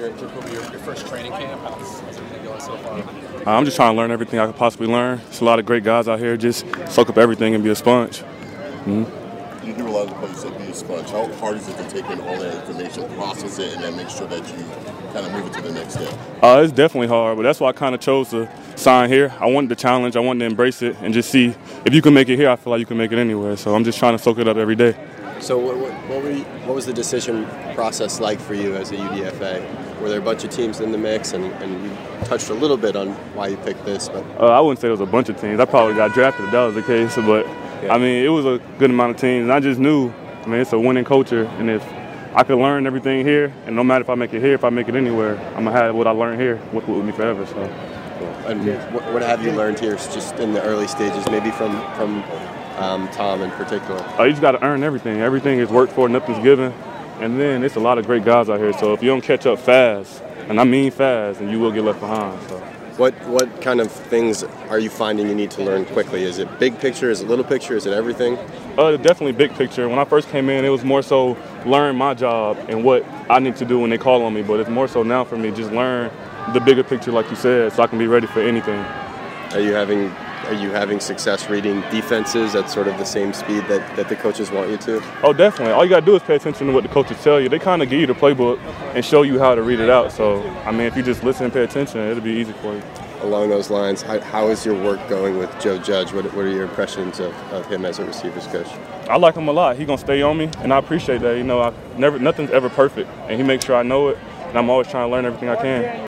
Your, your, your first training camp, how's, how's everything going so far? Uh, I'm just trying to learn everything I could possibly learn. There's a lot of great guys out here. Just soak up everything and be a sponge. Mm-hmm. You hear a lot of players say be a sponge. How hard is it to take in all that information, process it, and then make sure that you kind of move it to the next step? Uh, it's definitely hard, but that's why I kind of chose to sign here. I wanted the challenge. I wanted to embrace it and just see if you can make it here. I feel like you can make it anywhere. So I'm just trying to soak it up every day. So what, what, what, you, what was the decision process like for you as a UDFA? Were there a bunch of teams in the mix, and, and you touched a little bit on why you picked this? But uh, I wouldn't say there was a bunch of teams. I probably got drafted if that was the case. But yeah. I mean, it was a good amount of teams, and I just knew. I mean, it's a winning culture, and if I could learn everything here, and no matter if I make it here, if I make it anywhere, I'm gonna have what I learned here with, with me forever. So. And what, what have you learned here, just in the early stages, maybe from from um, Tom in particular? Oh, you just got to earn everything. Everything is worked for, nothing's given. And then it's a lot of great guys out here. So if you don't catch up fast, and I mean fast, then you will get left behind. So. What what kind of things are you finding you need to learn quickly? Is it big picture? Is it little picture? Is it everything? Uh, definitely big picture. When I first came in, it was more so learn my job and what I need to do when they call on me. But it's more so now for me, just learn the bigger picture, like you said, so I can be ready for anything. Are you having are you having success reading defenses at sort of the same speed that, that the coaches want you to? Oh, definitely. All you got to do is pay attention to what the coaches tell you. They kind of give you the playbook and show you how to read it out. So, I mean, if you just listen and pay attention, it'll be easy for you. Along those lines, how, how is your work going with Joe Judge? What, what are your impressions of, of him as a receivers coach? I like him a lot. He's gonna stay on me, and I appreciate that. You know, I never nothing's ever perfect, and he makes sure I know it, and I'm always trying to learn everything I can.